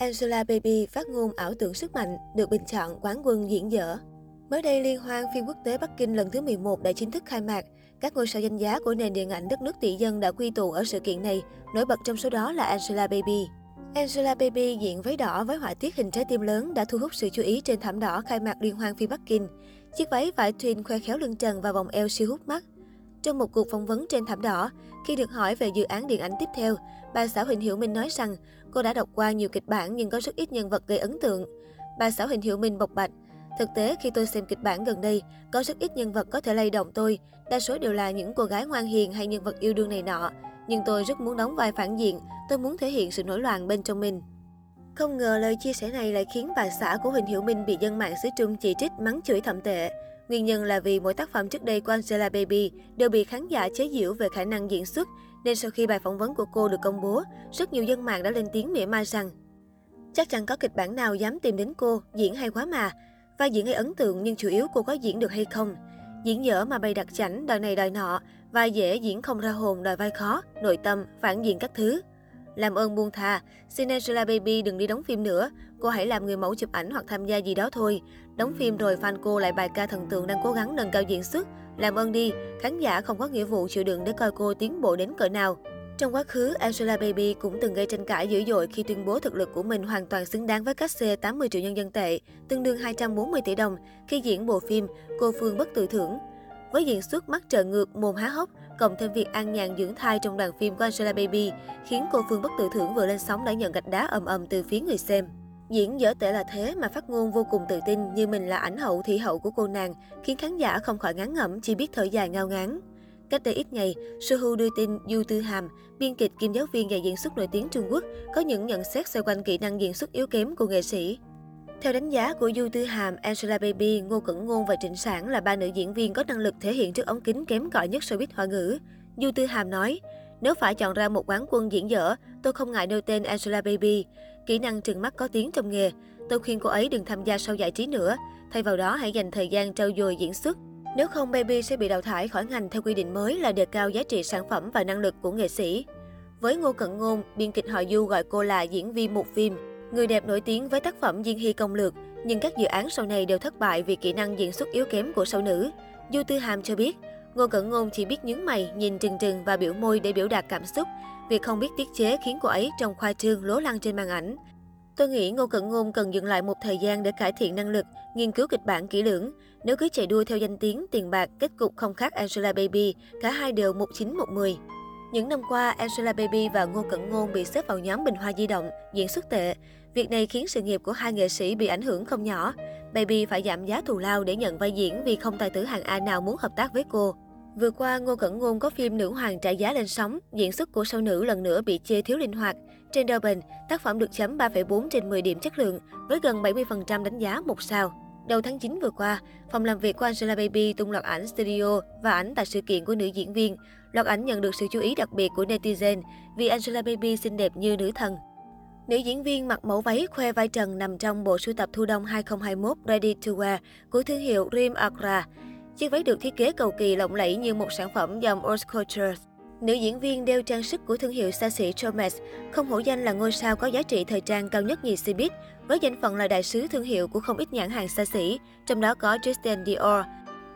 Angela Baby phát ngôn ảo tưởng sức mạnh, được bình chọn quán quân diễn dở. Mới đây, Liên hoan phim quốc tế Bắc Kinh lần thứ 11 đã chính thức khai mạc. Các ngôi sao danh giá của nền điện ảnh đất nước tỷ dân đã quy tụ ở sự kiện này, nổi bật trong số đó là Angela Baby. Angela Baby diện váy đỏ với họa tiết hình trái tim lớn đã thu hút sự chú ý trên thảm đỏ khai mạc liên hoan phim Bắc Kinh. Chiếc váy vải twin khoe khéo lưng trần và vòng eo siêu hút mắt. Trong một cuộc phỏng vấn trên thảm đỏ, khi được hỏi về dự án điện ảnh tiếp theo, bà xã Huỳnh Hiểu Minh nói rằng cô đã đọc qua nhiều kịch bản nhưng có rất ít nhân vật gây ấn tượng. Bà xã Huỳnh Hiểu Minh bộc bạch, Thực tế, khi tôi xem kịch bản gần đây, có rất ít nhân vật có thể lay động tôi. Đa số đều là những cô gái ngoan hiền hay nhân vật yêu đương này nọ. Nhưng tôi rất muốn đóng vai phản diện, tôi muốn thể hiện sự nổi loạn bên trong mình. Không ngờ lời chia sẻ này lại khiến bà xã của Huỳnh Hiểu Minh bị dân mạng xứ Trung chỉ trích mắng chửi thậm tệ. Nguyên nhân là vì mỗi tác phẩm trước đây của Angela Baby đều bị khán giả chế giễu về khả năng diễn xuất, nên sau khi bài phỏng vấn của cô được công bố, rất nhiều dân mạng đã lên tiếng mỉa mai rằng Chắc chắn có kịch bản nào dám tìm đến cô, diễn hay quá mà. Vai diễn hay ấn tượng nhưng chủ yếu cô có diễn được hay không. Diễn dở mà bày đặt chảnh, đòi này đòi nọ, vai dễ diễn không ra hồn đòi vai khó, nội tâm, phản diện các thứ. Làm ơn buông thà, xin Angela Baby đừng đi đóng phim nữa, cô hãy làm người mẫu chụp ảnh hoặc tham gia gì đó thôi. Đóng phim rồi fan cô lại bài ca thần tượng đang cố gắng nâng cao diễn xuất. Làm ơn đi, khán giả không có nghĩa vụ chịu đựng để coi cô tiến bộ đến cỡ nào. Trong quá khứ, Angela Baby cũng từng gây tranh cãi dữ dội khi tuyên bố thực lực của mình hoàn toàn xứng đáng với cách xê 80 triệu nhân dân tệ, tương đương 240 tỷ đồng khi diễn bộ phim Cô Phương Bất Tự Thưởng. Với diễn xuất mắt trợn ngược, mồm há hốc, cộng thêm việc an nhàn dưỡng thai trong đoàn phim của Angela Baby, khiến cô Phương Bất Tự Thưởng vừa lên sóng đã nhận gạch đá ầm ầm từ phía người xem. Diễn dở tệ là thế mà phát ngôn vô cùng tự tin như mình là ảnh hậu thị hậu của cô nàng, khiến khán giả không khỏi ngán ngẩm chỉ biết thở dài ngao ngán. Cách đây ít ngày, Suhu đưa tin Du Tư Hàm, biên kịch kim giáo viên và diễn xuất nổi tiếng Trung Quốc, có những nhận xét xoay quanh kỹ năng diễn xuất yếu kém của nghệ sĩ. Theo đánh giá của Du Tư Hàm, Angela Baby, Ngô Cẩn Ngôn và Trịnh Sản là ba nữ diễn viên có năng lực thể hiện trước ống kính kém cỏi nhất showbiz hoa ngữ. Du Tư Hàm nói, nếu phải chọn ra một quán quân diễn dở, tôi không ngại nêu tên Angela Baby. Kỹ năng trừng mắt có tiếng trong nghề. Tôi khuyên cô ấy đừng tham gia show giải trí nữa. Thay vào đó hãy dành thời gian trau dồi diễn xuất. Nếu không, Baby sẽ bị đào thải khỏi ngành theo quy định mới là đề cao giá trị sản phẩm và năng lực của nghệ sĩ. Với Ngô Cận Ngôn, biên kịch họ Du gọi cô là diễn viên một phim. Người đẹp nổi tiếng với tác phẩm Diên Hy Công Lược, nhưng các dự án sau này đều thất bại vì kỹ năng diễn xuất yếu kém của sao nữ. Du Tư Hàm cho biết, Ngô Cẩn Ngôn chỉ biết nhướng mày, nhìn trừng trừng và biểu môi để biểu đạt cảm xúc. Việc không biết tiết chế khiến cô ấy trông khoa trương lố lăng trên màn ảnh. Tôi nghĩ Ngô Cẩn Ngôn cần dừng lại một thời gian để cải thiện năng lực, nghiên cứu kịch bản kỹ lưỡng. Nếu cứ chạy đua theo danh tiếng, tiền bạc, kết cục không khác Angela Baby, cả hai đều một chín một mười. Những năm qua, Angela Baby và Ngô Cẩn Ngôn bị xếp vào nhóm bình hoa di động, diễn xuất tệ. Việc này khiến sự nghiệp của hai nghệ sĩ bị ảnh hưởng không nhỏ. Baby phải giảm giá thù lao để nhận vai diễn vì không tài tử hàng A nào muốn hợp tác với cô. Vừa qua, Ngô Cẩn Ngôn có phim Nữ Hoàng trả giá lên sóng, diễn xuất của sao nữ lần nữa bị chê thiếu linh hoạt. Trên Double, tác phẩm được chấm 3,4 trên 10 điểm chất lượng, với gần 70% đánh giá một sao. Đầu tháng 9 vừa qua, phòng làm việc của Angela Baby tung loạt ảnh studio và ảnh tại sự kiện của nữ diễn viên. Loạt ảnh nhận được sự chú ý đặc biệt của netizen vì Angela Baby xinh đẹp như nữ thần. Nữ diễn viên mặc mẫu váy khoe vai trần nằm trong bộ sưu tập thu đông 2021 Ready to Wear của thương hiệu Rim Agra. Chiếc váy được thiết kế cầu kỳ lộng lẫy như một sản phẩm dòng Old Culture. Nữ diễn viên đeo trang sức của thương hiệu xa xỉ Hermes, không hổ danh là ngôi sao có giá trị thời trang cao nhất nhì Cbiz, với danh phận là đại sứ thương hiệu của không ít nhãn hàng xa xỉ, trong đó có Christian Dior.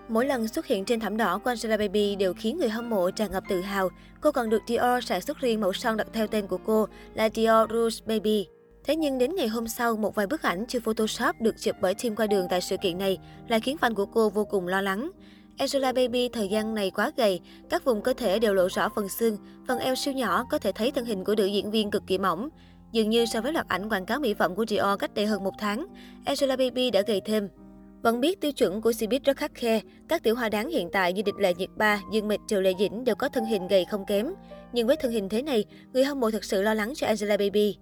Mỗi lần xuất hiện trên thảm đỏ của Angela Baby đều khiến người hâm mộ tràn ngập tự hào. Cô còn được Dior sản xuất riêng mẫu son đặt theo tên của cô là Dior Rouge Baby. Thế nhưng đến ngày hôm sau, một vài bức ảnh chưa Photoshop được chụp bởi team qua đường tại sự kiện này lại khiến fan của cô vô cùng lo lắng. Angela Baby thời gian này quá gầy, các vùng cơ thể đều lộ rõ phần xương, phần eo siêu nhỏ có thể thấy thân hình của nữ diễn viên cực kỳ mỏng. Dường như so với loạt ảnh quảng cáo mỹ phẩm của Dior cách đây hơn một tháng, Angela Baby đã gầy thêm. Vẫn biết tiêu chuẩn của Cbiz rất khắc khe, các tiểu hoa đáng hiện tại như Địch Lệ Nhiệt Ba, Dương Mịch, Triệu Lệ Dĩnh đều có thân hình gầy không kém. Nhưng với thân hình thế này, người hâm mộ thật sự lo lắng cho Angela Baby.